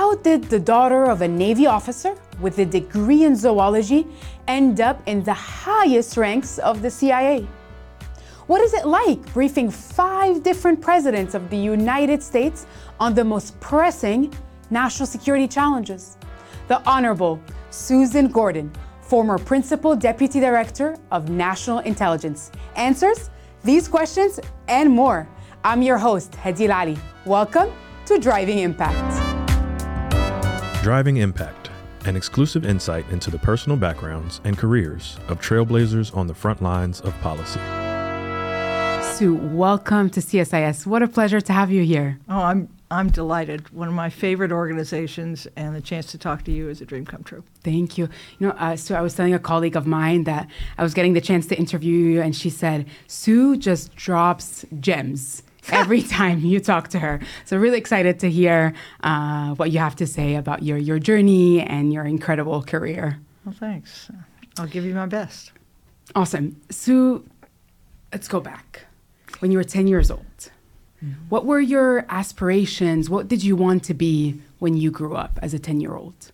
How did the daughter of a Navy officer with a degree in zoology end up in the highest ranks of the CIA? What is it like briefing five different presidents of the United States on the most pressing national security challenges? The Honorable Susan Gordon, former Principal Deputy Director of National Intelligence, answers these questions and more. I'm your host, Hadeil Ali. Welcome to Driving Impact. Driving Impact, an exclusive insight into the personal backgrounds and careers of trailblazers on the front lines of policy. Sue, welcome to CSIS. What a pleasure to have you here. Oh, I'm I'm delighted. One of my favorite organizations, and the chance to talk to you is a dream come true. Thank you. You know, uh, Sue, I was telling a colleague of mine that I was getting the chance to interview you, and she said Sue just drops gems every time you talk to her. So really excited to hear uh, what you have to say about your your journey and your incredible career. Well, thanks. I'll give you my best. Awesome, Sue. Let's go back when you were 10 years old. Mm-hmm. What were your aspirations? What did you want to be when you grew up as a 10 year old?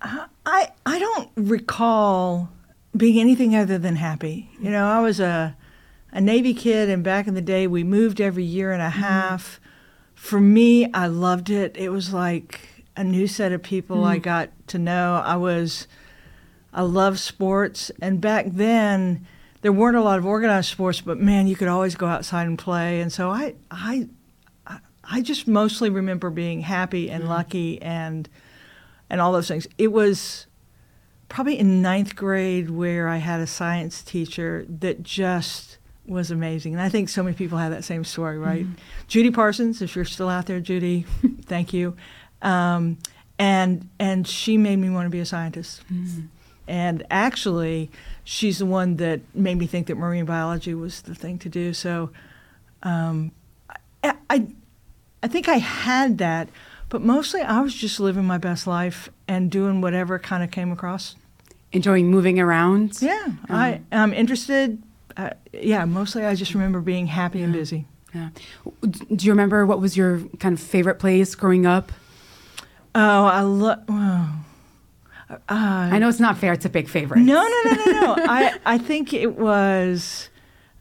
Uh, I, I don't recall being anything other than happy. You know, I was a, a Navy kid, and back in the day, we moved every year and a mm-hmm. half. For me, I loved it. It was like a new set of people mm-hmm. I got to know. I was, I love sports. And back then, there weren't a lot of organized sports, but man, you could always go outside and play. And so I, I, I just mostly remember being happy and mm-hmm. lucky and, and all those things. It was probably in ninth grade where I had a science teacher that just was amazing. And I think so many people have that same story, right? Mm-hmm. Judy Parsons, if you're still out there, Judy, thank you. Um, and and she made me want to be a scientist. Mm-hmm. And actually, she's the one that made me think that marine biology was the thing to do. So um, I, I, I think I had that, but mostly I was just living my best life and doing whatever kind of came across. Enjoying moving around? Yeah, um, I, I'm interested. Uh, yeah, mostly I just remember being happy yeah, and busy. Yeah. Do you remember what was your kind of favorite place growing up? Oh, I love. Oh. Uh, I know it's not fair to pick favorites. No, no, no, no, no. I, I think it was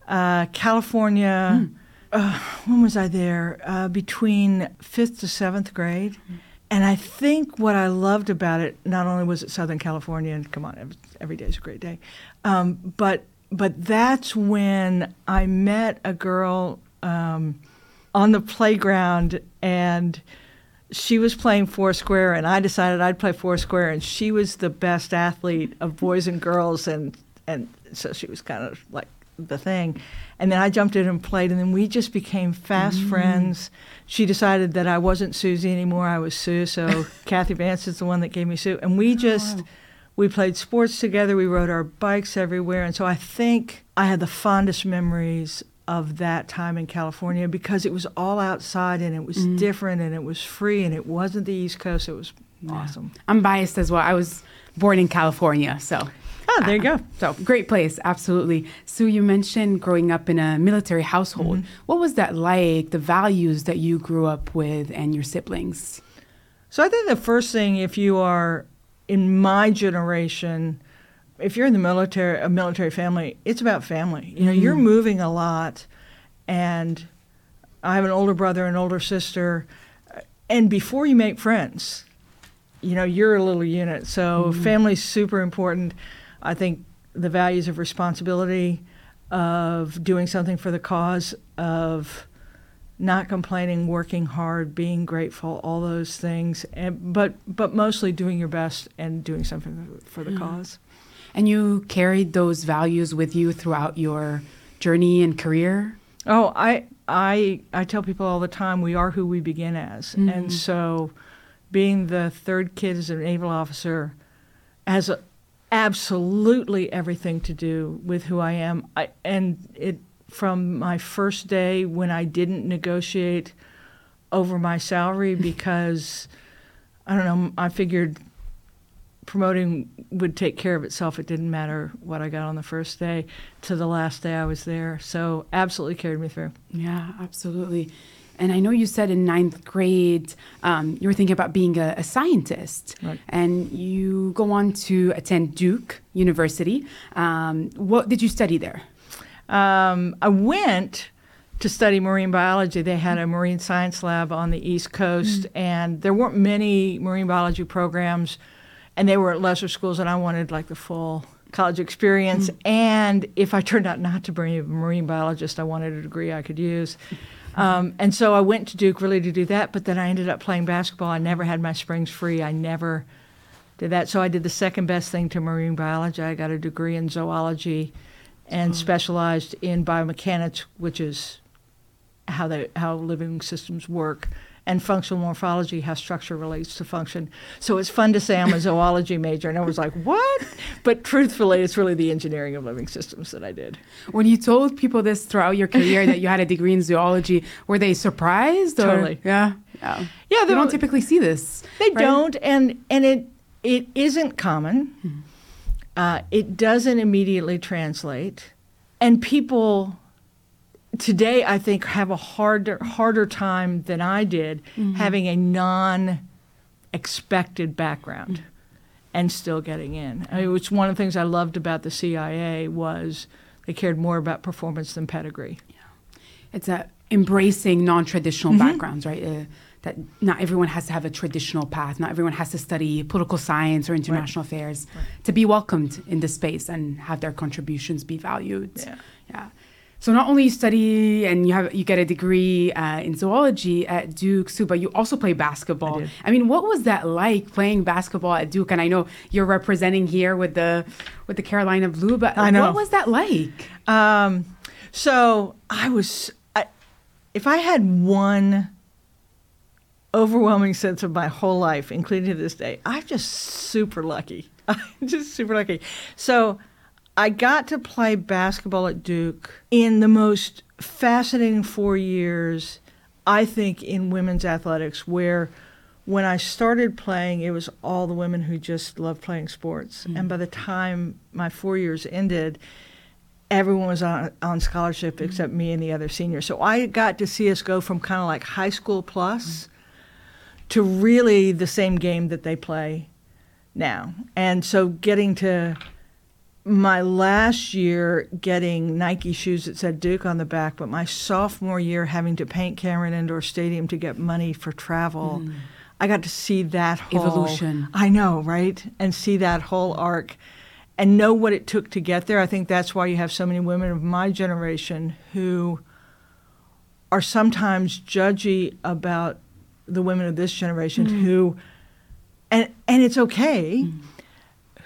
uh, California. Mm. Uh, when was I there? Uh, between fifth to seventh grade. Mm. And I think what I loved about it, not only was it Southern California, and come on, every day is a great day, um, but but that's when I met a girl um, on the playground and she was playing foursquare and I decided I'd play foursquare and she was the best athlete of boys and girls and and so she was kind of like the thing. And then I jumped in and played and then we just became fast mm friends. She decided that I wasn't Susie anymore, I was Sue, so Kathy Vance is the one that gave me Sue. And we just oh, wow. We played sports together, we rode our bikes everywhere and so I think I had the fondest memories of that time in California because it was all outside and it was mm. different and it was free and it wasn't the East Coast. It was yeah. awesome. I'm biased as well. I was born in California, so. Oh, there you uh, go. So great place, absolutely. Sue, you mentioned growing up in a military household. Mm-hmm. What was that like? The values that you grew up with and your siblings. So I think the first thing, if you are in my generation, if you're in the military, a military family, it's about family. You know, mm-hmm. you're moving a lot, and I have an older brother and older sister, and before you make friends, you know, you're a little unit. So mm-hmm. family's super important. I think the values of responsibility, of doing something for the cause, of not complaining, working hard, being grateful, all those things, and, but but mostly doing your best and doing something for the mm-hmm. cause. And you carried those values with you throughout your journey and career? Oh, I I I tell people all the time we are who we begin as. Mm-hmm. And so being the third kid as a naval officer has a, absolutely everything to do with who I am. I, and it from my first day when I didn't negotiate over my salary because I don't know, I figured promoting would take care of itself. It didn't matter what I got on the first day to the last day I was there. So absolutely carried me through. Yeah, absolutely. And I know you said in ninth grade um, you were thinking about being a, a scientist, Right. and you go on to attend Duke University. Um, what did you study there? Um, I went to study marine biology. They had a marine science lab on the East Coast, and there weren't many marine biology programs, and they were at lesser schools, and I wanted like the full college experience. And if I turned out not to be a marine biologist, I wanted a degree I could use. Um, and so I went to Duke really to do that, but then I ended up playing basketball. I never had my springs free. I never did that. So I did the second best thing to marine biology. I got a degree in zoology and specialized in biomechanics, which is how they how living systems work, and functional morphology, how structure relates to function. So it's fun to say I'm a zoology major, and I was like, what? But truthfully, it's really the engineering of living systems that I did. When you told people this throughout your career that you had a degree in zoology, were they surprised? Or? Totally. Yeah. Yeah. Yeah, They they don't typically see this. They right? don't, and and it it isn't common. Hmm. Uh, it doesn't immediately translate, and people today, I think, have a harder harder time than I did having a non expected background and still getting in. I mean, it's one of the things I loved about the CIA was they cared more about performance than pedigree. Yeah. It's a embracing non-traditional Mm-hmm. backgrounds, right? Uh, that not everyone has to have a traditional path. Not everyone has to study political science or international affairs to be welcomed in this space and have their contributions be valued. Yeah. Yeah. So not only you study and you have you get a degree uh, in zoology at Duke, Sue, but you also play basketball. did. I mean, what was that like playing basketball at Duke? And I know you're representing here with the with the Carolina Blue, but I know. what was that like? Um, so I was, I, if I had one overwhelming sense of my whole life, including to this day, I'm just super lucky. I'm just super lucky. So I got to play basketball at Duke in the most fascinating four years, I think, in women's athletics, where when I started playing, it was all the women who just loved playing sports. Mm-hmm. And by the time my four years ended, everyone was on, on scholarship mm-hmm. except me and the other seniors. So I got to see us go from kind of like high school plus mm-hmm. To really the same game that they play now. And so getting to my last year getting Nike shoes that said Duke on the back, but my sophomore year having to paint Cameron Indoor Stadium to get money for travel. Hmm. I got to see that whole Evolution. I know, right? And see that whole arc and know what it took to get there. I think that's why you have so many women of my generation who are sometimes judgy about the women of this generation mm. who and and it's okay mm-hmm.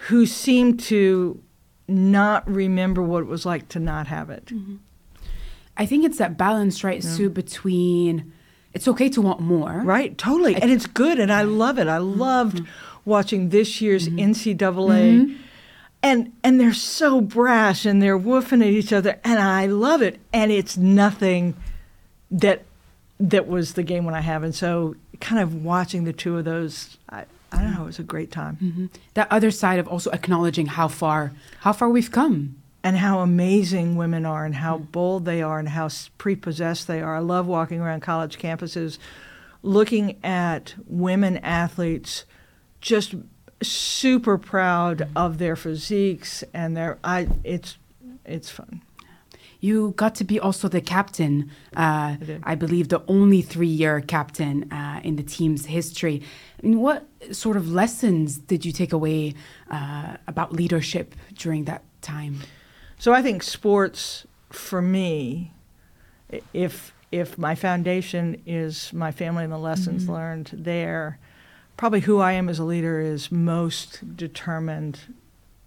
who seem to not remember what it was like to not have it. Mm-hmm. I think it's that balance, right, Sue, between it's okay to want more. Right, totally. And it's good and I love it. I mm-hmm. loved watching this year's NCAA. And and they're so brash and they're woofing at each other and I love it. And it's nothing that that was the game when I have. And so kind of watching the two of those, I, I don't know, it was a great time. Mm-hmm. That other side of also acknowledging how far how far we've come. and how amazing women are and how mm-hmm. bold they are and how prepossessed they are. I love walking around college campuses looking at women athletes just super proud mm-hmm. of their physiques and their I it's it's fun. You got to be also the captain, uh. I believe the only three year captain uh, in the team's history. I mean, what sort of lessons did you take away uh, about leadership during that time? So I think sports for me if if my foundation is my family and the lessons learned there, probably who I am as a leader is most determined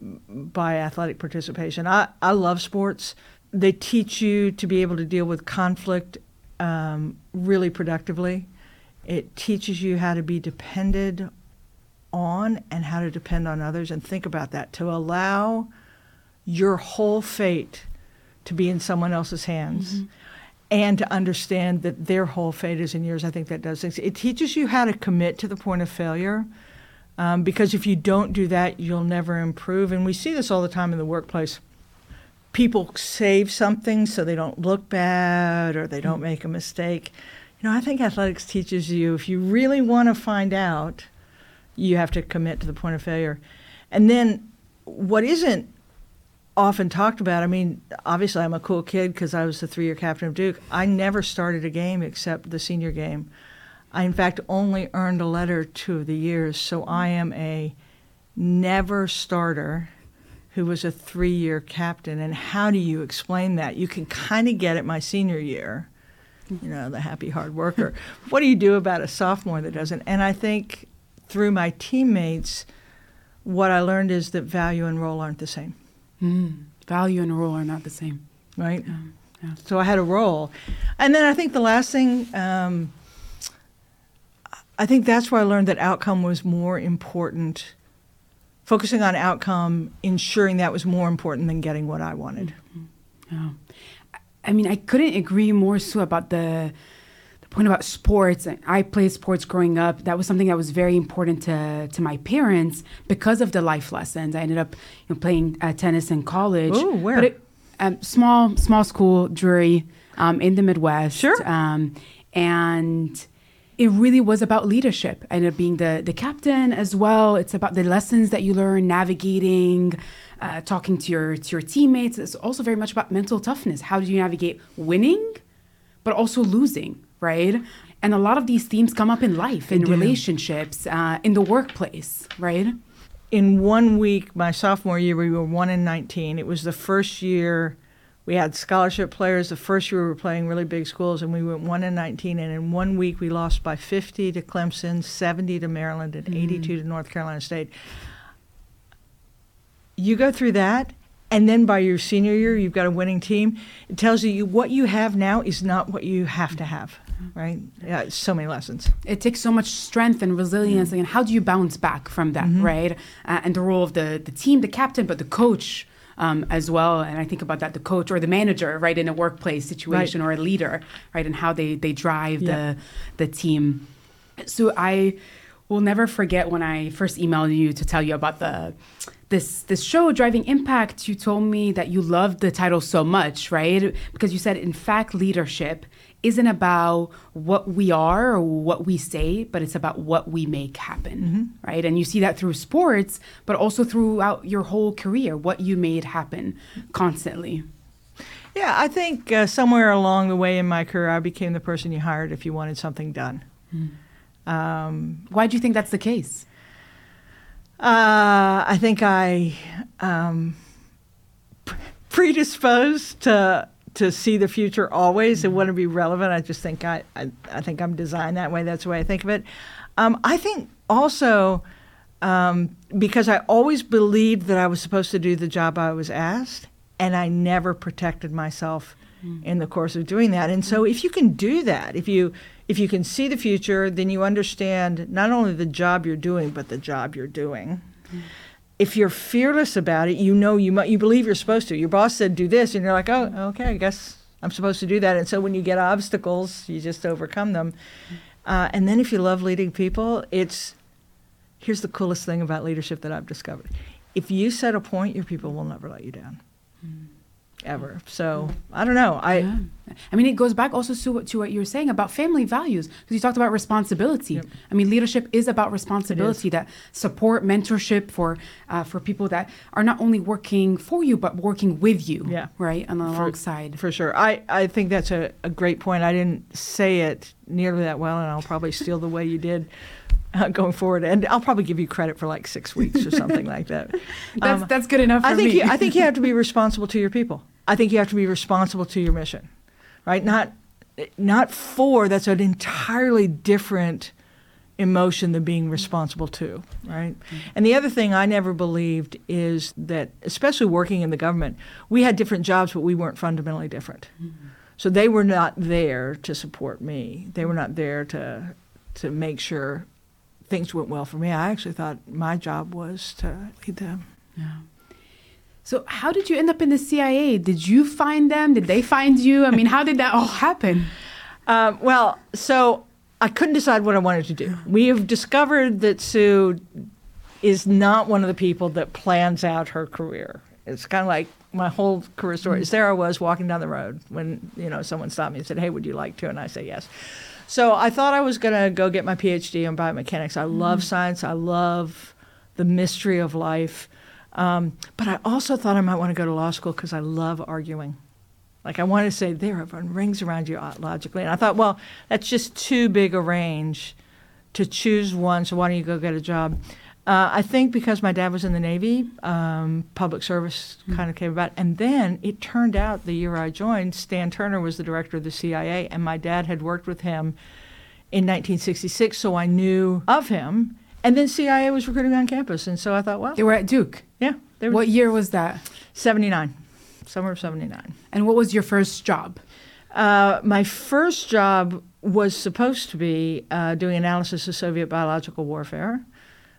by athletic participation. I, I love sports. They teach you to be able to deal with conflict um, really productively. It teaches you how to be depended on and how to depend on others. And think about that to allow your whole fate to be in someone else's hands and to understand that their whole fate is in yours. I think that does things. It teaches you how to commit to the point of failure. Um, because if you don't do that, you'll never improve. And we see this all the time in the workplace. People save something so they don't look bad or they don't make a mistake. You know, I think athletics teaches you if you really want to find out, you have to commit to the point of failure. And then what isn't often talked about, I mean, obviously I'm a cool kid because I was the three year captain of Duke. I never started a game except the senior game. I, in fact, only earned a letter two of the years, so I am a never starter who was a three year captain. And how do you explain that? You can kind of get it my senior year, you know, the happy hard worker. what do you do about a sophomore that doesn't? And I think through my teammates, what I learned is that value and role aren't the same. Mm. Value and role are not the same. Right? Yeah. Yeah. So I had a role. And then I think the last thing, um, I think that's where I learned that outcome was more important focusing on outcome, ensuring that was more important than getting what I wanted. Mm-hmm. Yeah. I mean, I couldn't agree more, Sue, about the the point about sports. I played sports growing up. That was something that was very important to to my parents because of the life lessons. I ended up you know, playing uh, tennis in college. Oh, where? But it, um, small small school, Drury, um, in the Midwest. Sure. Um, and it really was about leadership. I ended up being the the captain as well. It's about the lessons that you learn navigating, uh, talking to your to your teammates. It's also very much about mental toughness. How do you navigate winning, but also losing, right? And a lot of these themes come up in life, in relationships, uh, in the workplace, right? In one week, my sophomore year, we were one in nineteen. It was the first year we had scholarship players. The first year we were playing really big schools, and we went one in 19. And in one week, we lost by 50 to Clemson, 70 to Maryland, and mm-hmm. 82 to North Carolina State. You go through that, and then by your senior year, you've got a winning team. It tells you, you what you have now is not what you have to have, right? Yeah, so many lessons. It takes so much strength and resilience, mm-hmm. and how do you bounce back from that, mm-hmm. right? Uh, and the role of the the team, the captain, but the coach um, as well. And I think about that the coach or the manager, right, in a workplace situation right. or a leader, right, and how they they drive yeah. the the team. So I will never forget when I first emailed you to tell you about the this this show driving impact you told me that you loved the title so much right because you said in fact leadership isn't about what we are or what we say, but it's about what we make happen, mm-hmm. right? And you see that through sports, but also throughout your whole career, what you made happen constantly. Yeah, I think uh, somewhere along the way in my career, I became the person you hired if you wanted something done. Mm. Um, Why do you think that's the case? Uh, I think I um, predisposed to to see the future always and want to be relevant. I just think I, I, I think I'm designed that way. That's the way I think of it. Um, I think also um, because I always believed that I was supposed to do the job I was asked, and I never protected myself mm. in the course of doing that. And so, if you can do that, if you if you can see the future, then you understand not only the job you're doing, but the job you're doing. Mm if you're fearless about it, you know you you believe you're supposed to. Your boss said do this, and you're like, oh, okay, I guess I'm supposed to do that. And so when you get obstacles, you just overcome them. Uh, and then if you love leading people, it's here's the coolest thing about leadership that I've discovered: if you set a point, your people will never let you down. Ever. So I don't know. I yeah. I mean, it goes back also to what, to what you were saying about family values because you talked about responsibility. Yep. I mean, leadership is about responsibility. That support, mentorship for uh, for people that are not only working for you but working with you. Yeah. Right. And alongside. For, for sure. I I think that's a, a great point. I didn't say it nearly that well, and I'll probably steal the way you did uh, going forward. And I'll probably give you credit for like six weeks or something like that. that's um, that's good enough. I think me. You, I think you have to be responsible to your people. I think you have to be responsible to your mission, right? Not not for. That's an entirely different emotion than being responsible to, right? Mm-hmm. And the other thing I never believed is that, especially working in the government, we had different jobs, but we weren't fundamentally different. Mm-hmm. So they were not there to support me. They were not there to to make sure things went well for me. I actually thought my job was to lead them. Yeah. So, how did you end up in the CIA? Did you find them? Did they find you? I mean, how did that all happen? Um, well, so I couldn't decide what I wanted to do. We have discovered that Sue is not one of the people that plans out her career. It's kind of like my whole career story. Mm-hmm. There I was walking down the road when you know someone stopped me and said, "Hey, would you like to?" And I say yes. So I thought I was going to go get my PhD in biomechanics. I love science. I love the mystery of life. Um, but I also thought I might want to go to law school because I love arguing. Like I wanted to say, there, everyone rings around you logically. And I thought, well, that's just too big a range to choose one. So why don't you go get a job? Uh, I think because my dad was in the Navy, um, public service kind of came about. And then it turned out the year I joined, Stan Turner was the director of the CIA, and my dad had worked with him in 1966, so I knew of him. And then CIA was recruiting on campus, and so I thought, well, They were at Duke. yeah, they were What year was that? 79, summer of 79. And what was your first job? Uh, my first job was supposed to be uh, doing analysis of Soviet biological warfare.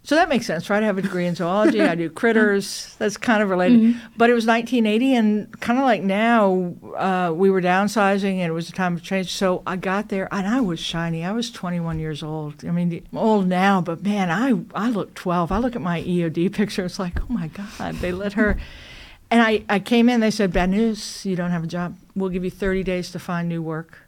So that makes sense, right? I have a degree in zoology. I do critters. That's kind of related. But it was 1980, and kind of like now, uh, we were downsizing, and it was a time of change. So I got there, and I was shiny. I was 21 years old. I mean, I'm old now, but man, I I look 12. I look at my EOD picture. It's like, oh my God, they let her. And I, I came in, they said, bad news, you don't have a job. We'll give you 30 days to find new work,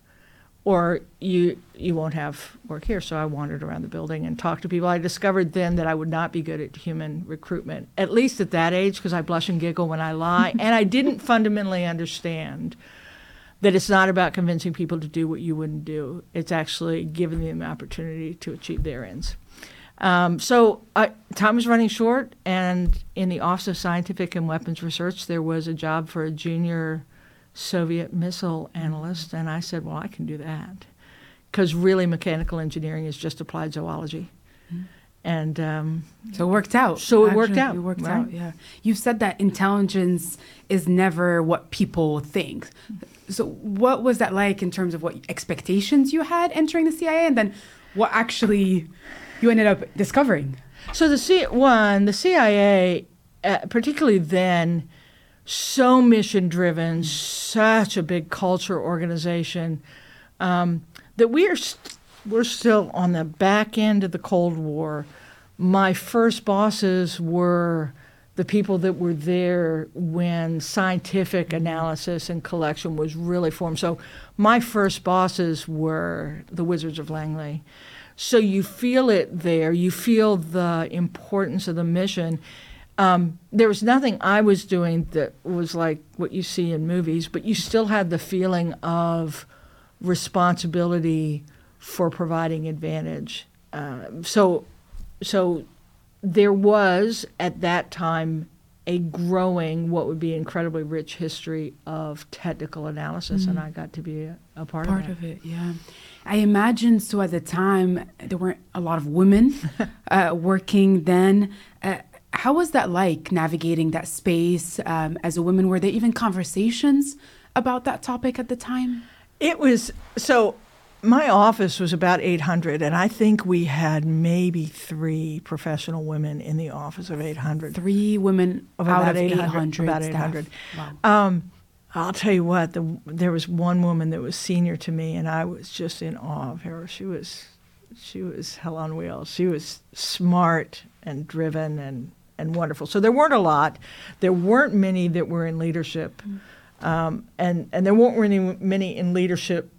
or you, you won't have work here. So I wandered around the building and talked to people. I discovered then that I would not be good at human recruitment, at least at that age, because I blush and giggle when I lie. and I didn't fundamentally understand that it's not about convincing people to do what you wouldn't do, it's actually giving them the opportunity to achieve their ends. Um, so I, time was running short, and in the Office of Scientific and Weapons Research, there was a job for a junior Soviet missile analyst, and I said, "Well, I can do that," because really, mechanical engineering is just applied zoology, and um, So it worked out. So it worked out, It worked right? out, yeah. You said that intelligence is never what people think. So what was that like in terms of what expectations you had entering the CIA and then what actually you ended up discovering? So the C one, the CIA, uh, particularly then, so mission driven, such a big culture organization, um, that we are st- we're still on the back end of the Cold War. My first bosses were the people that were there when scientific analysis and collection was really formed. So my first bosses were the Wizards of Langley. So you feel it there. You feel the importance of the mission. Um, there was nothing I was doing that was like what you see in movies, but you still had the feeling of responsibility for providing advantage. Uh, so, so there was at that time a growing, what would be incredibly rich history of technical analysis, and I got to be a, a part, Part of of it, yeah. I imagine so at the time there weren't a lot of women uh, working then. Uh, how was that like navigating that space um, as a woman? Were there even conversations about that topic at the time? It was so. My office was about 800, and I think we had maybe three professional women in the office of 800. Three women Of out about of 800, 800. about staff. 800. Wow. Um, I'll tell you what, the, there was one woman that was senior to me, and I was just in awe of her. She was, she was hell on wheels. She was smart and driven and, and wonderful. So there weren't a lot. There weren't many that were in leadership, um, and and there weren't really many in leadership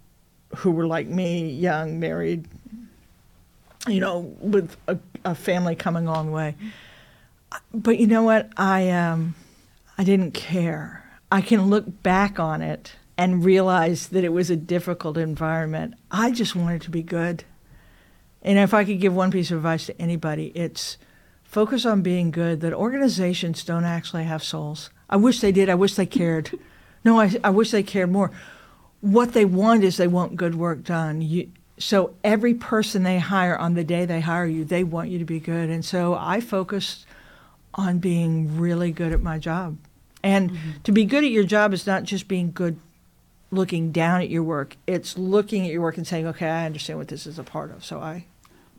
who were like me, young, married, you know, with a, a family coming a long way. But you know what? I um, I didn't care. I can look back on it and realize that it was a difficult environment. I just wanted to be good. And if I could give one piece of advice to anybody, it's focus on being good. That organizations don't actually have souls. I wish they did. I wish they cared. No, I, I wish they cared more. What they want is they want good work done. You, so every person they hire on the day they hire you, they want you to be good. And so I focused on being really good at my job. And mm-hmm. to be good at your job is not just being good looking down at your work, it's looking at your work and saying, okay, I understand what this is a part of. So I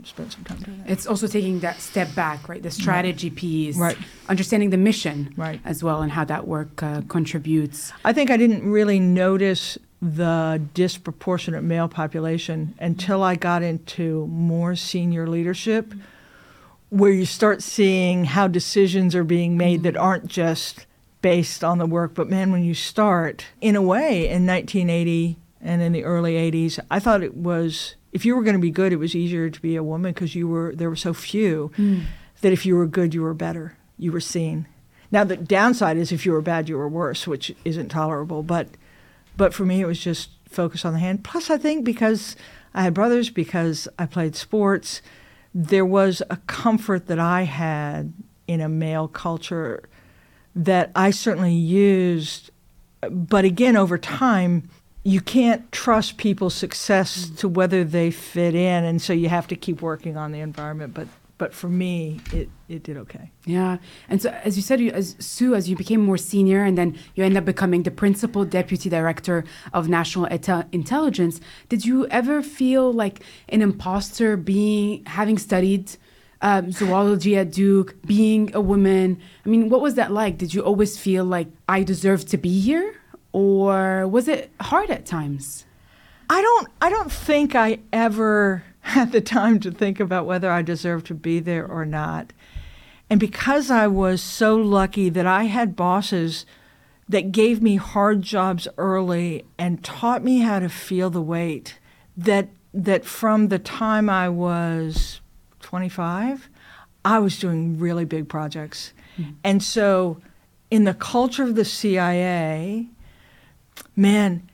spent some time doing that. It's also taking that step back, right? The strategy piece, Right. understanding the mission Right. as well and how that work uh, contributes. I think I didn't really notice the disproportionate male population until I got into more senior leadership, where you start seeing how decisions are being made that aren't just based on the work. But man, when you start, in a way, in 1980 and in the early 80s, I thought it was if you were going to be good, it was easier to be a woman because you were there were so few hmm. that if you were good, you were better, you were seen. Now the downside is if you were bad, you were worse, which isn't tolerable. But but for me, it was just focus on the hand. Plus, I think because I had brothers, because I played sports, there was a comfort that I had in a male culture that I certainly used. But again, over time, you can't trust people's success to whether they fit in, and so you have to keep working on the environment. But but for me, it, it did okay. Yeah, and so as you said, you, as Sue, as you became more senior, and then you end up becoming the principal deputy director of national Eta- intelligence. Did you ever feel like an imposter being having studied um, zoology at Duke, being a woman? I mean, what was that like? Did you always feel like I deserve to be here, or was it hard at times? I don't I don't think I ever had the time to think about whether I deserved to be there or not. And because I was so lucky that I had bosses that gave me hard jobs early and taught me how to feel the weight, that that from the time I was 25, I was doing really big projects. Mm-hmm. And so in the culture of the CIA, man,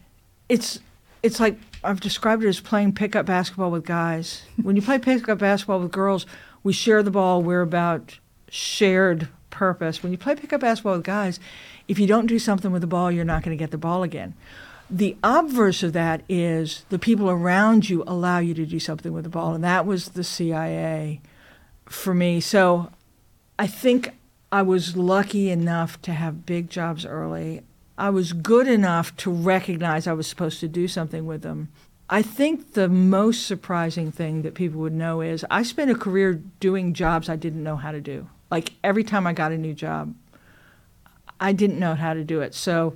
it's it's like I've described it as playing pickup basketball with guys. when you play pickup basketball with girls, we share the ball. We're about shared purpose. When you play pickup basketball with guys, if you don't do something with the ball, you're not going to get the ball again. The obverse of that is the people around you allow you to do something with the ball, and that was the CIA for me. So I think I was lucky enough to have big jobs early. I was good enough to recognize I was supposed to do something with them. I think the most surprising thing that people would know is I spent a career doing jobs I didn't know how to do. Like every time I got a new job, I didn't know how to do it. So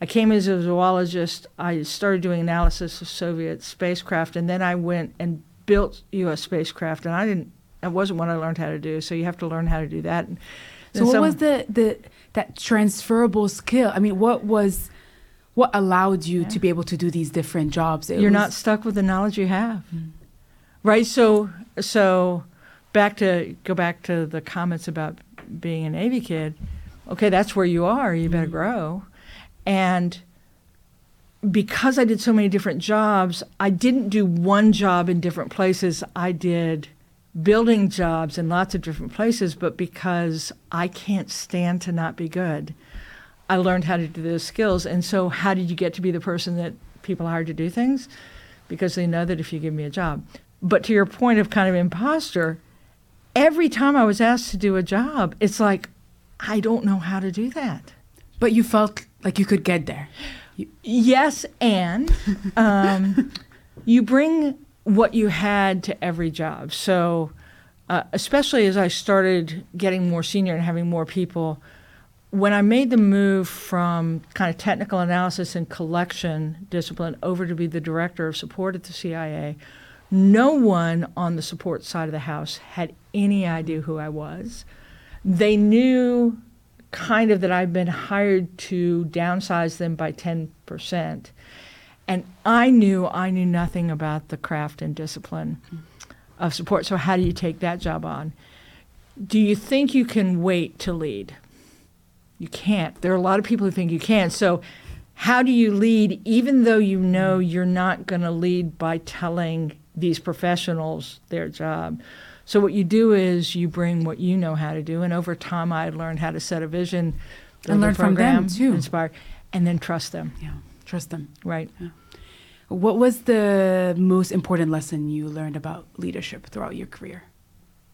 I came as a zoologist. I started doing analysis of Soviet spacecraft, and then I went and built U.S. spacecraft. And I didn't. That wasn't what I learned how to do. So you have to learn how to do that. And so what some, was the the that transferable skill? I mean, what was what allowed you yeah. to be able to do these different jobs? It You're was, not stuck with the knowledge you have, mm. right? So so back to go back to the comments about being a Navy kid. Okay, that's where you are. You better mm. grow, and because I did so many different jobs, I didn't do one job in different places. I did building jobs in lots of different places, but because I can't stand to not be good, I learned how to do those skills. And so, how did you get to be the person that people hire to do things? Because they know that if you give me a job. But to your point of kind of imposter, every time I was asked to do a job, it's like, I don't know how to do that. But you felt like you could get there. You- yes, and um, you bring what you had to every job. So, uh, especially as I started getting more senior and having more people, when I made the move from kind of technical analysis and collection discipline over to be the director of support at the CIA, no one on the support side of the house had any idea who I was. They knew kind of that I'd been hired to downsize them by 10%. And I knew I knew nothing about the craft and discipline of support. So, how do you take that job on? Do you think you can wait to lead? You can't. There are a lot of people who think you can. So, how do you lead even though you know you're not going to lead by telling these professionals their job? So, what you do is you bring what you know how to do. And over time, I learned how to set a vision and learn from them too. Inspire, and then trust them. Yeah, trust them. Right. Yeah. What was the most important lesson you learned about leadership throughout your career?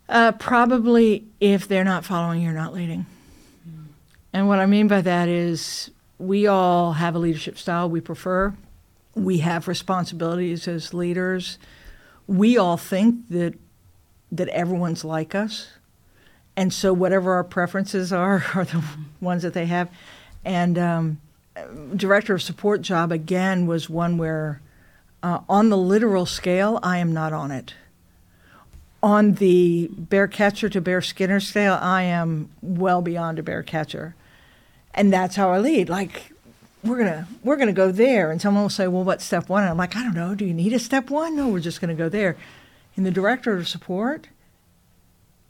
Uh, probably if they're not following, you're not leading. Mm. And what I mean by that is we all have a leadership style we prefer. We have responsibilities as leaders. We all think that that everyone's like us. And so whatever our preferences are are the ones that they have. And um, director of support job again was one where uh, on the literal scale, I am not on it. On the bear catcher to bear skinner scale, I am well beyond a bear catcher. And that's how I lead. Like, we're gonna we're gonna go there, and someone will say, well, what's step one? And I'm like, I don't know. Do you need a step one? No, we're just gonna go there. And the director of support,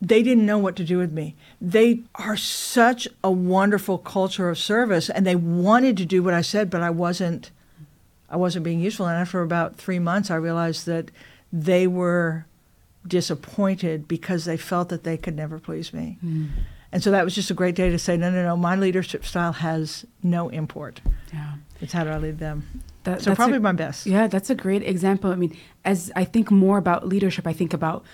they didn't know what to do with me. They are such a wonderful culture of service, and they wanted to do what I said, but I wasn't. I wasn't being useful. And after about three months, I realized that they were disappointed because they felt that they could never please me. Mm. And so that was just a great day to say, no, no, no, my leadership style has no import. Yeah. It's how do I lead them? That, so probably a, my best. Yeah, that's a great example. I mean, as I think more about leadership, I think about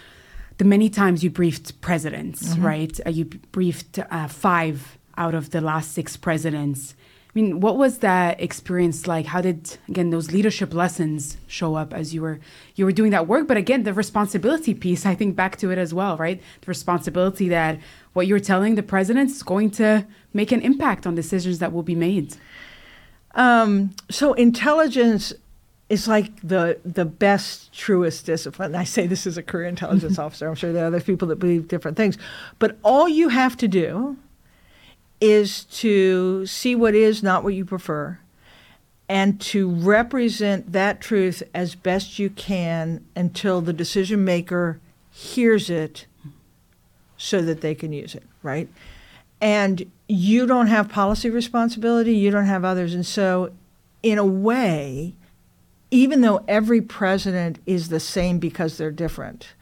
the many times you briefed presidents, mm-hmm. right? Uh, you briefed uh, five out of the last six presidents. I mean, what was that experience like? How did again those leadership lessons show up as you were you were doing that work? But again, the responsibility piece, I think back to it as well, right? The responsibility that what you're telling the president is going to make an impact on decisions that will be made. Um, so intelligence is like the the best, truest discipline. I say this as a career intelligence officer. I'm sure there are other people that believe different things, but all you have to do is to see what is, not what you prefer, and to represent that truth as best you can until the decision maker hears it so that they can use it, right? And you don't have policy responsibility, you don't have others. And so, in a way, even though every president is the same because they're different,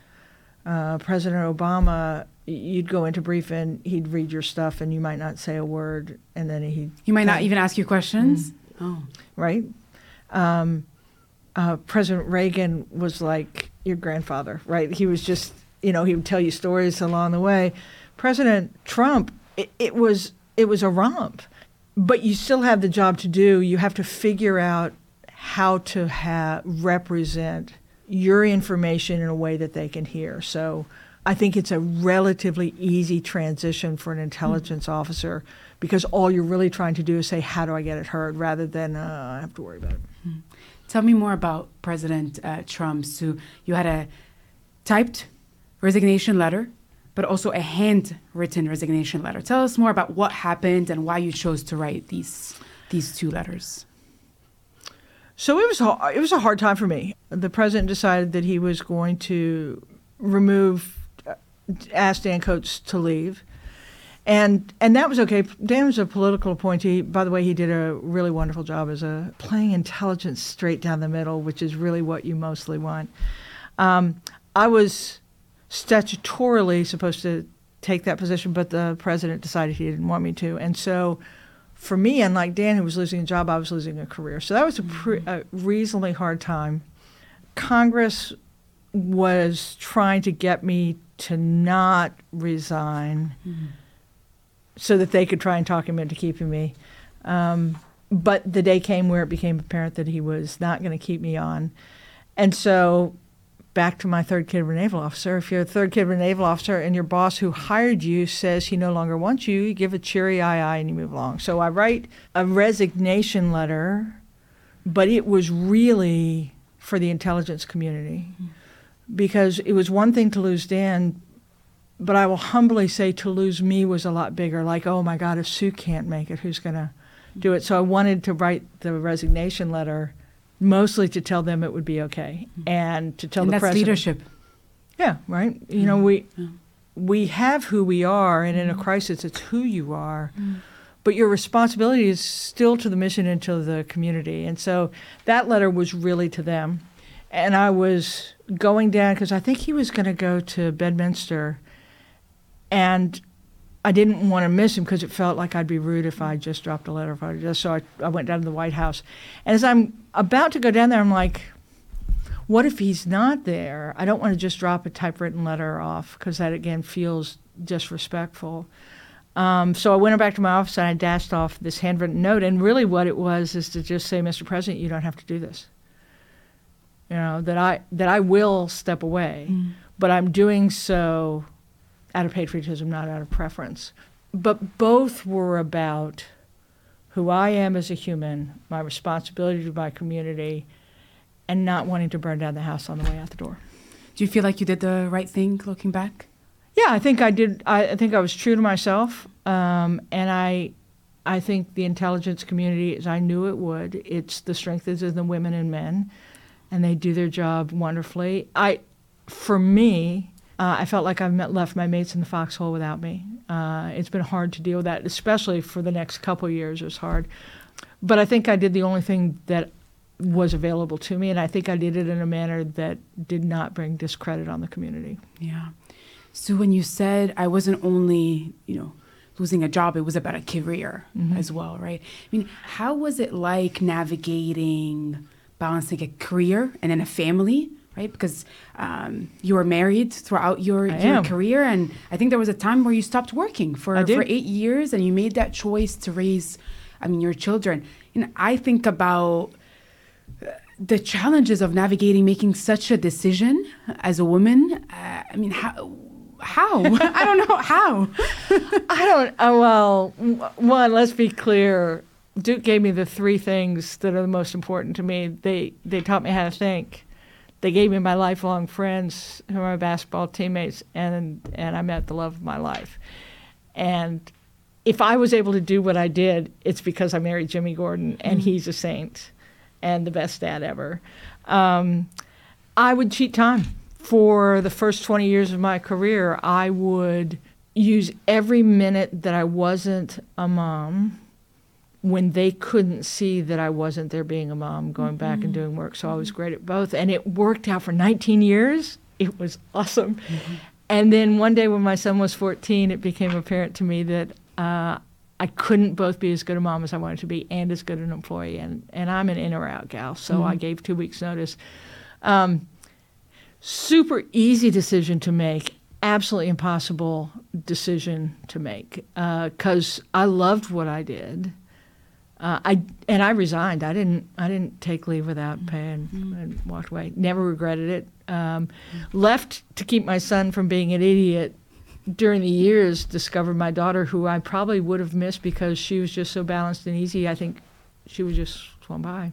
uh, President Obama you'd go into briefing, he'd read your stuff, and you might not say a word, and then he he might not even ask you questions. Mm-hmm. Oh, right. Um, uh, President Reagan was like your grandfather, right? He was just, you know, he would tell you stories along the way. President Trump, it, it was it was a romp, but you still have the job to do. You have to figure out how to ha- represent your information in a way that they can hear. So I think it's a relatively easy transition for an intelligence mm-hmm. officer because all you're really trying to do is say, How do I get it heard? rather than uh, I have to worry about it. Mm-hmm. Tell me more about President uh, Trump. So you had a typed resignation letter, but also a handwritten resignation letter. Tell us more about what happened and why you chose to write these, these two letters. So it was it was a hard time for me. The president decided that he was going to remove asked Dan Coats to leave. And and that was okay. Dan was a political appointee. By the way, he did a really wonderful job as a playing intelligence straight down the middle, which is really what you mostly want. Um, I was statutorily supposed to take that position, but the president decided he didn't want me to, and so for me, unlike Dan, who was losing a job, I was losing a career. So that was a, pre- a reasonably hard time. Congress was trying to get me to not resign mm-hmm. so that they could try and talk him into keeping me. Um, but the day came where it became apparent that he was not going to keep me on. And so back to my third a naval officer. If you're a third a naval officer and your boss who hired you says he no longer wants you, you give a cheery aye aye and you move along. So I write a resignation letter, but it was really for the intelligence community. Because it was one thing to lose Dan, but I will humbly say to lose me was a lot bigger. Like, oh my God, if Sue can't make it, who's going to do it? So I wanted to write the resignation letter mostly to tell them it would be okay mm-hmm. and to tell and the that's president. leadership. Yeah, right. You know, mm-hmm. we we have who we are, and in a mm-hmm. crisis, it's who you are. But your responsibility is still to the mission and to the community. And so that letter was really to them. And I was going down because I think he was going to go to Bedminster, and I didn't want to miss him because it felt like I'd be rude if I just dropped a letter. If I just so I, I went down to the White House, and as I'm about to go down there, I'm like, what if he's not there? I don't want to just drop a typewritten letter off because that again feels disrespectful. Um, so I went back to my office and I dashed off this handwritten note, and really what it was is to just say, Mr. President, you don't have to do this you know that I that I will step away, mm. but I'm doing so out of patriotism, not out of preference. But both were about who I am as a human, my responsibility to my community, and not wanting to burn down the house on the way out the door. Do you feel like you did the right thing looking back? Yeah, I think I did. I, I think I was true to myself, um, and I I think the intelligence community, as I knew it would, it's the strength is in the women and men, and they do their job wonderfully. I, for me, uh, I felt like I've met, left my mates in the foxhole without me. Uh, it's been hard to deal with that, especially for the next couple of years. It was hard, but I think I did the only thing that was available to me, and I think I did it in a manner that did not bring discredit on the community. Yeah. So when you said I wasn't only, you know, losing a job, it was about a career Mm-hmm. as well, right? I mean, how was it like navigating balancing a career and then a family, right? Because um, you were married throughout your, your career, and I think there was a time where you stopped working for for eight years, and you made that choice to raise, I mean, your children. Know, I think about the challenges of navigating making such a decision as a woman. Uh, I mean, how? How? I don't know how. I don't. Oh well, w- one. Let's be clear. Duke gave me the three things that are the most important to me. They they taught me how to think. They gave me my lifelong friends, who are my basketball teammates, and and I met the love of my life. And if I was able to do what I did, it's because I married Jimmy Gordon, and he's a saint, and the best dad ever. Um, I would cheat time for the first 20 years of my career. I would use every minute that I wasn't a mom when they couldn't see that I wasn't there being a mom, going back and mm-hmm. doing work. So I was mm-hmm. great at both. And it worked out for 19 years. It was awesome. Mm-hmm. And then one day when my son was 14, it became apparent to me that uh, I couldn't both be as good a mom as I wanted to be and as good an employee. And, and I'm an in or out gal, so I gave two weeks' notice. Um, super easy decision to make, absolutely impossible decision to make uh, because I loved what I did. Uh, I and I resigned. I didn't. I didn't take leave without pay and, and walked away. Never regretted it. Um, left to keep my son from being an idiot. During the years, discovered my daughter, who I probably would have missed because she was just so balanced and easy. I think she was just swim by.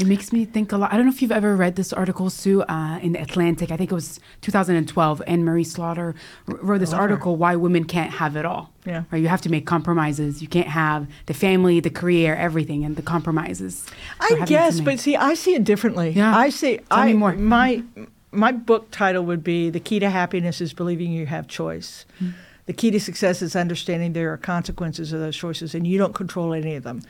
It makes me think a lot. I don't know if you've ever read this article, Sue, uh, in the Atlantic. I think it was 2012. Anne Marie Slaughter wrote this love her. article, Why Women Can't Have It All. Yeah. Right? You have to make compromises. You can't have the family, the career, everything, and the compromises. I guess, but see, I see it differently. Yeah. I see. Tell I me more. My my book title would be "The Key to Happiness is Believing You Have Choice." Hmm. The key to success is understanding there are consequences of those choices, and you don't control any of them.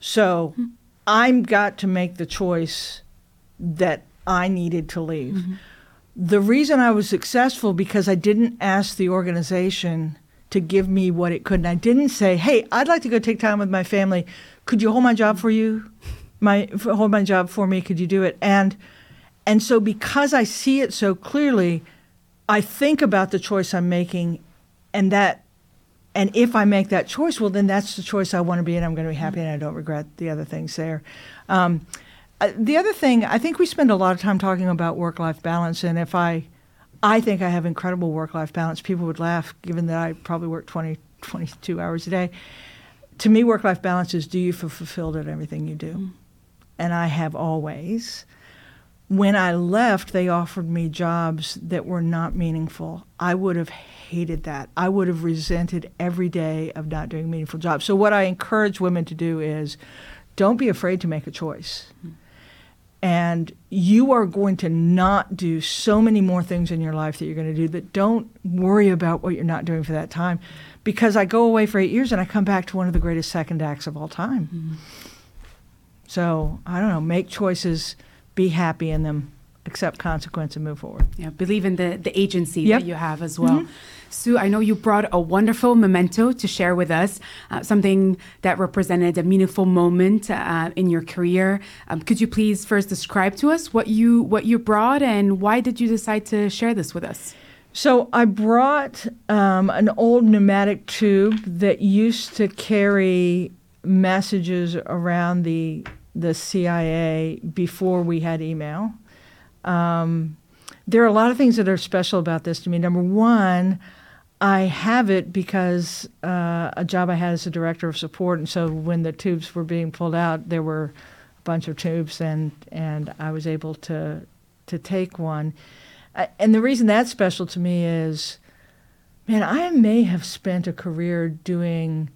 So, Hmm. I'm got to make the choice that I needed to leave. Mm-hmm. The reason I was successful because I didn't ask the organization to give me what it could. And I didn't say, "Hey, I'd like to go take time with my family. Could you hold my job for you? My hold my job for me. Could you do it?" And and so because I see it so clearly, I think about the choice I'm making, and that and if I make that choice, well, then that's the choice I want to be in. I'm going to be happy, and I don't regret the other things there. Um, uh, the other thing, I think we spend a lot of time talking about work-life balance, and if I, I think I have incredible work-life balance. People would laugh, given that I probably work 20, 22 hours a day. To me, work-life balance is: do you feel fulfilled at everything you do? And I have always. When I left, they offered me jobs that were not meaningful. I would have hated that. I would have resented every day of not doing meaningful jobs. So, what I encourage women to do is don't be afraid to make a choice. And you are going to not do so many more things in your life that you're going to do that don't worry about what you're not doing for that time. Because I go away for eight years and I come back to one of the greatest second acts of all time. Mm-hmm. So, I don't know, make choices, be happy in them, accept consequence, and move forward. Yeah, believe in the, the agency Yep. that you have as well. Sue, I know you brought a wonderful memento to share with us, uh, something that represented a meaningful moment uh, in your career. Um, could you please first describe to us what you what you brought and why did you decide to share this with us? So I brought um, an old pneumatic tube that used to carry messages around the the CIA before we had email. Um, there are a lot of things that are special about this to me. Number one, I have it because uh, a job I had as a director of support, and so when the tubes were being pulled out, there were a bunch of tubes, and and I was able to to take one. Uh, and the reason that's special to me is, man, I may have spent a career doing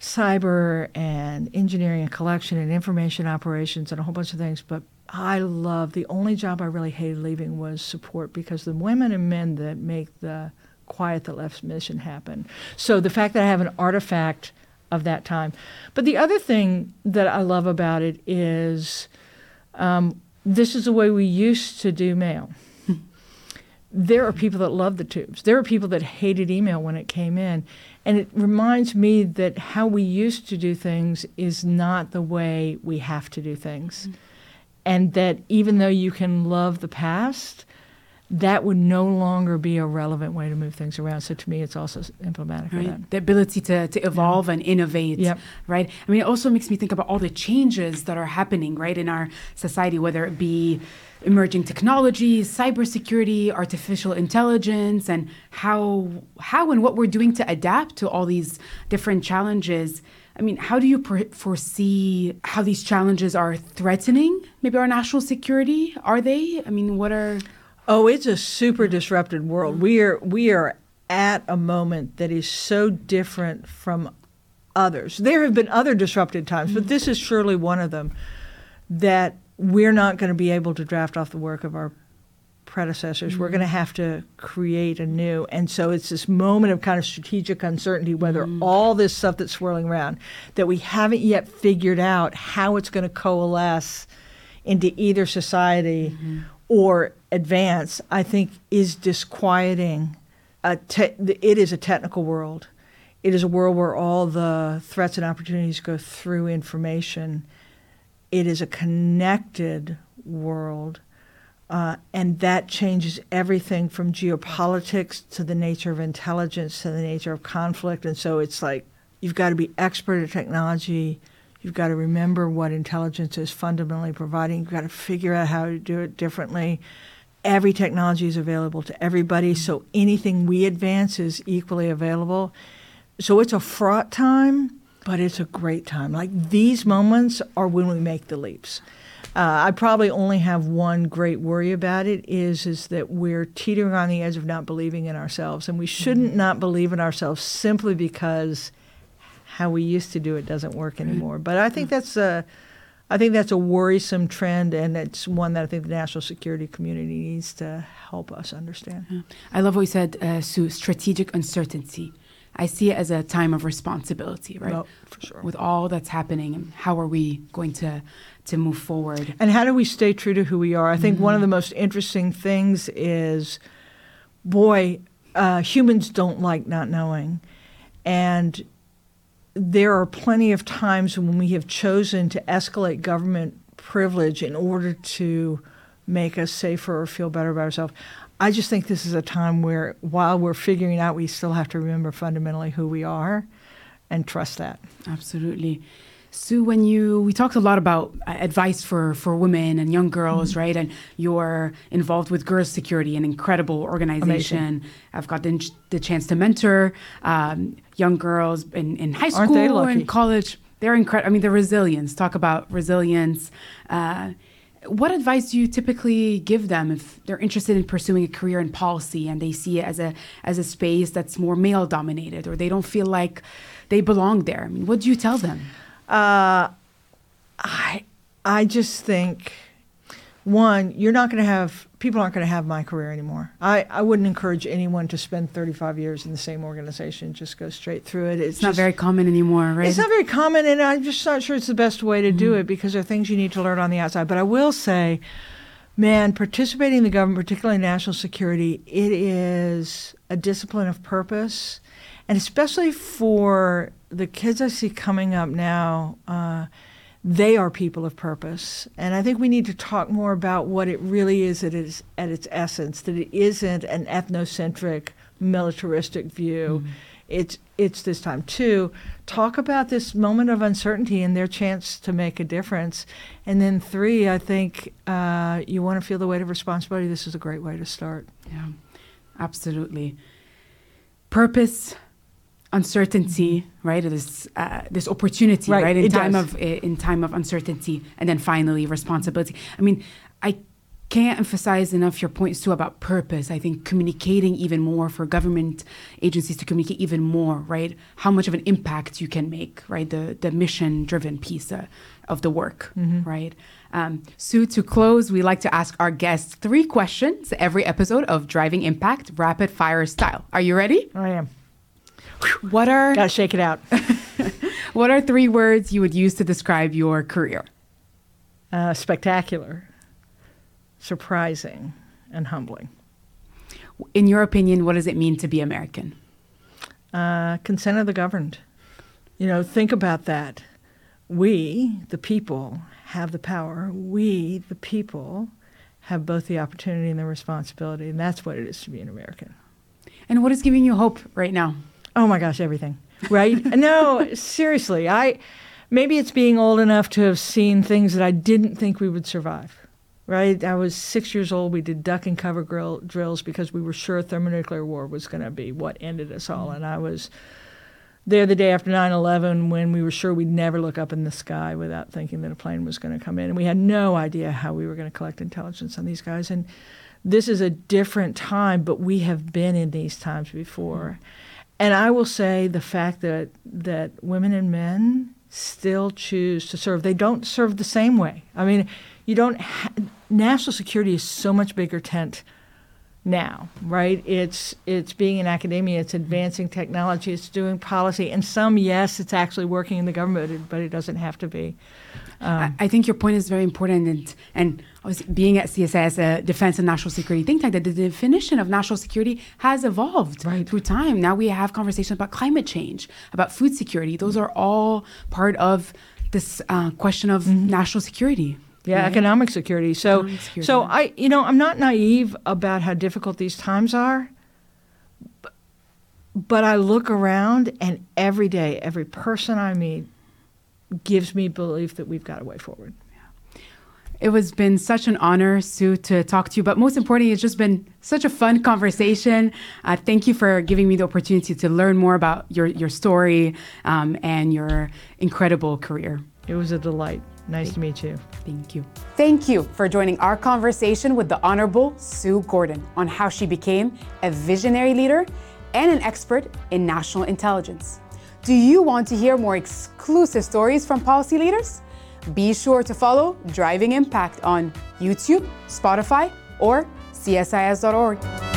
cyber and engineering and collection and information operations and a whole bunch of things. But I love the only job I really hated leaving was support because the women and men that make the quiet the left's mission happen. So the fact that I have an artifact of that time. But the other thing that I love about it is um, this is the way we used to do mail. there are people that love the tubes. There are people that hated email when it came in. And it reminds me that how we used to do things is not the way we have to do things. Mm-hmm. And that even though you can love the past, that would no longer be a relevant way to move things around. So to me, it's also emblematic right. of that. The ability to, to evolve yeah. and innovate, yep. right? I mean, it also makes me think about all the changes that are happening, right, in our society, whether it be emerging technologies, cybersecurity, artificial intelligence, and how how and what we're doing to adapt to all these different challenges. I mean, how do you foresee how these challenges are threatening maybe our national security? Are they? I mean, what are Oh, it's a super disrupted world. We are we are at a moment that is so different from others. There have been other disrupted times, but this is surely one of them that we're not going to be able to draft off the work of our predecessors. Mm-hmm. We're going to have to create a new. And so it's this moment of kind of strategic uncertainty whether mm-hmm. all this stuff that's swirling around that we haven't yet figured out how it's going to coalesce into either society mm-hmm. Or advance, I think is disquieting. Te- it is a technical world. It is a world where all the threats and opportunities go through information. It is a connected world. Uh, and that changes everything from geopolitics to the nature of intelligence to the nature of conflict. And so it's like you've got to be expert at technology. You've got to remember what intelligence is fundamentally providing. You've got to figure out how to do it differently every technology is available to everybody, so anything we advance is equally available. So it's a fraught time, but it's a great time. Like these moments are when we make the leaps. Uh, I probably only have one great worry about it is is that we're teetering on the edge of not believing in ourselves, and we shouldn't mm-hmm. not believe in ourselves simply because how we used to do it doesn't work anymore. But I think that's a I think that's a worrisome trend, and it's one that I think the national security community needs to help us understand. Yeah. I love what you said, uh, Sue strategic uncertainty. I see it as a time of responsibility, right? Oh, for sure. With all that's happening, and how are we going to to move forward? And how do we stay true to who we are? I think mm-hmm. one of mm-hmm. the most interesting things is, boy, uh, humans don't like not knowing, and there are plenty of times when we have chosen to escalate government privilege in order to make us safer or feel better about ourselves. I just think this is a time where, while we're figuring out, we still have to remember fundamentally who we are and trust that. Absolutely. Sue, when you we talked a lot about uh, advice for for women and young girls, mm-hmm. right? And you're involved with Girls Security, an incredible organization. Amazing. I've got the, the chance to mentor um, young girls in, in high school and college. They're incredible. I mean, the resilience. Talk about resilience. Uh, what advice do you typically give them if they're interested in pursuing a career in policy and they see it as a as a space that's more male dominated or they don't feel like they belong there? I mean, what do you tell them? Uh, I I just think one, you're not going to have people aren't going to have my career anymore. I, I wouldn't encourage anyone to spend 35 years in the same organization, just go straight through it. It's, it's not very common anymore, right? It's not very common, and I'm just not sure it's the best way to mm-hmm. do it because there are things you need to learn on the outside. But I will say, man, participating in the government, particularly national security, it is a discipline of purpose, and especially for the kids I see coming up now, uh, they are people of purpose. And I think we need to talk more about what it really is at its, at its essence, that it isn't an ethnocentric, militaristic view. Mm-hmm. It's, it's this time. Two, talk about this moment of uncertainty and their chance to make a difference. And then three, I think uh, you want to feel the weight of responsibility. This is a great way to start. Yeah, absolutely. Purpose, uncertainty, right? This uh, this opportunity, right? right? In it time does. of in time of uncertainty, and then finally responsibility. I mean, I can't emphasize enough your points too about purpose. I think communicating even more for government agencies to communicate even more, right? How much of an impact you can make, right? The the mission driven piece uh, of the work, mm-hmm. right? Um, so to close, we like to ask our guests three questions every episode of Driving Impact, rapid fire style. Are you ready? I am. What are gotta shake it out? what are three words you would use to describe your career? Uh, spectacular surprising, and humbling. In your opinion, what does it mean to be American? Uh, consent of the governed. You know, think about that. We, the people, have the power. We, the people, have both the opportunity and the responsibility, and that's what it is to be an American. And what is giving you hope right now? Oh my gosh, everything. Right? no, seriously. I maybe it's being old enough to have seen things that I didn't think we would survive right? I was six years old. We did duck and cover grill, drills because we were sure thermonuclear war was going to be what ended us all. Mm-hmm. And I was there the day after 9 11 when we were sure we'd never look up in the sky without thinking that a plane was going to come in. And we had no idea how we were going to collect intelligence on these guys. And this is a different time, but we have been in these times before. Mm-hmm. And I will say the fact that, that women and men still choose to serve, they don't serve the same way. I mean, you don't ha- national security is so much bigger tent now, right? It's it's being in academia, it's advancing technology, it's doing policy, and some yes, it's actually working in the government, but it doesn't have to be. Um, I, I think your point is very important, and and being at CSIS, as a defense and national security think tank, that the definition of national security has evolved right. through time. Now we have conversations about climate change, about food security. Those are all part of this uh, question of mm-hmm. national security. Yeah, right? economic security. So, economic security. so I, you know, I'm not naive about how difficult these times are. But I look around, and every day, every person I meet gives me belief that we've got a way forward. It has been such an honor, Sue, to talk to you. But most importantly, it's just been such a fun conversation. Uh, thank you for giving me the opportunity to learn more about your, your story um, and your incredible career. It was a delight. Nice to meet you. Thank you. Thank you for joining our conversation with the Honorable Sue Gordon on how she became a visionary leader and an expert in national intelligence. Do you want to hear more exclusive stories from policy leaders? Be sure to follow Driving Impact on YouTube, Spotify, or CSIS.org.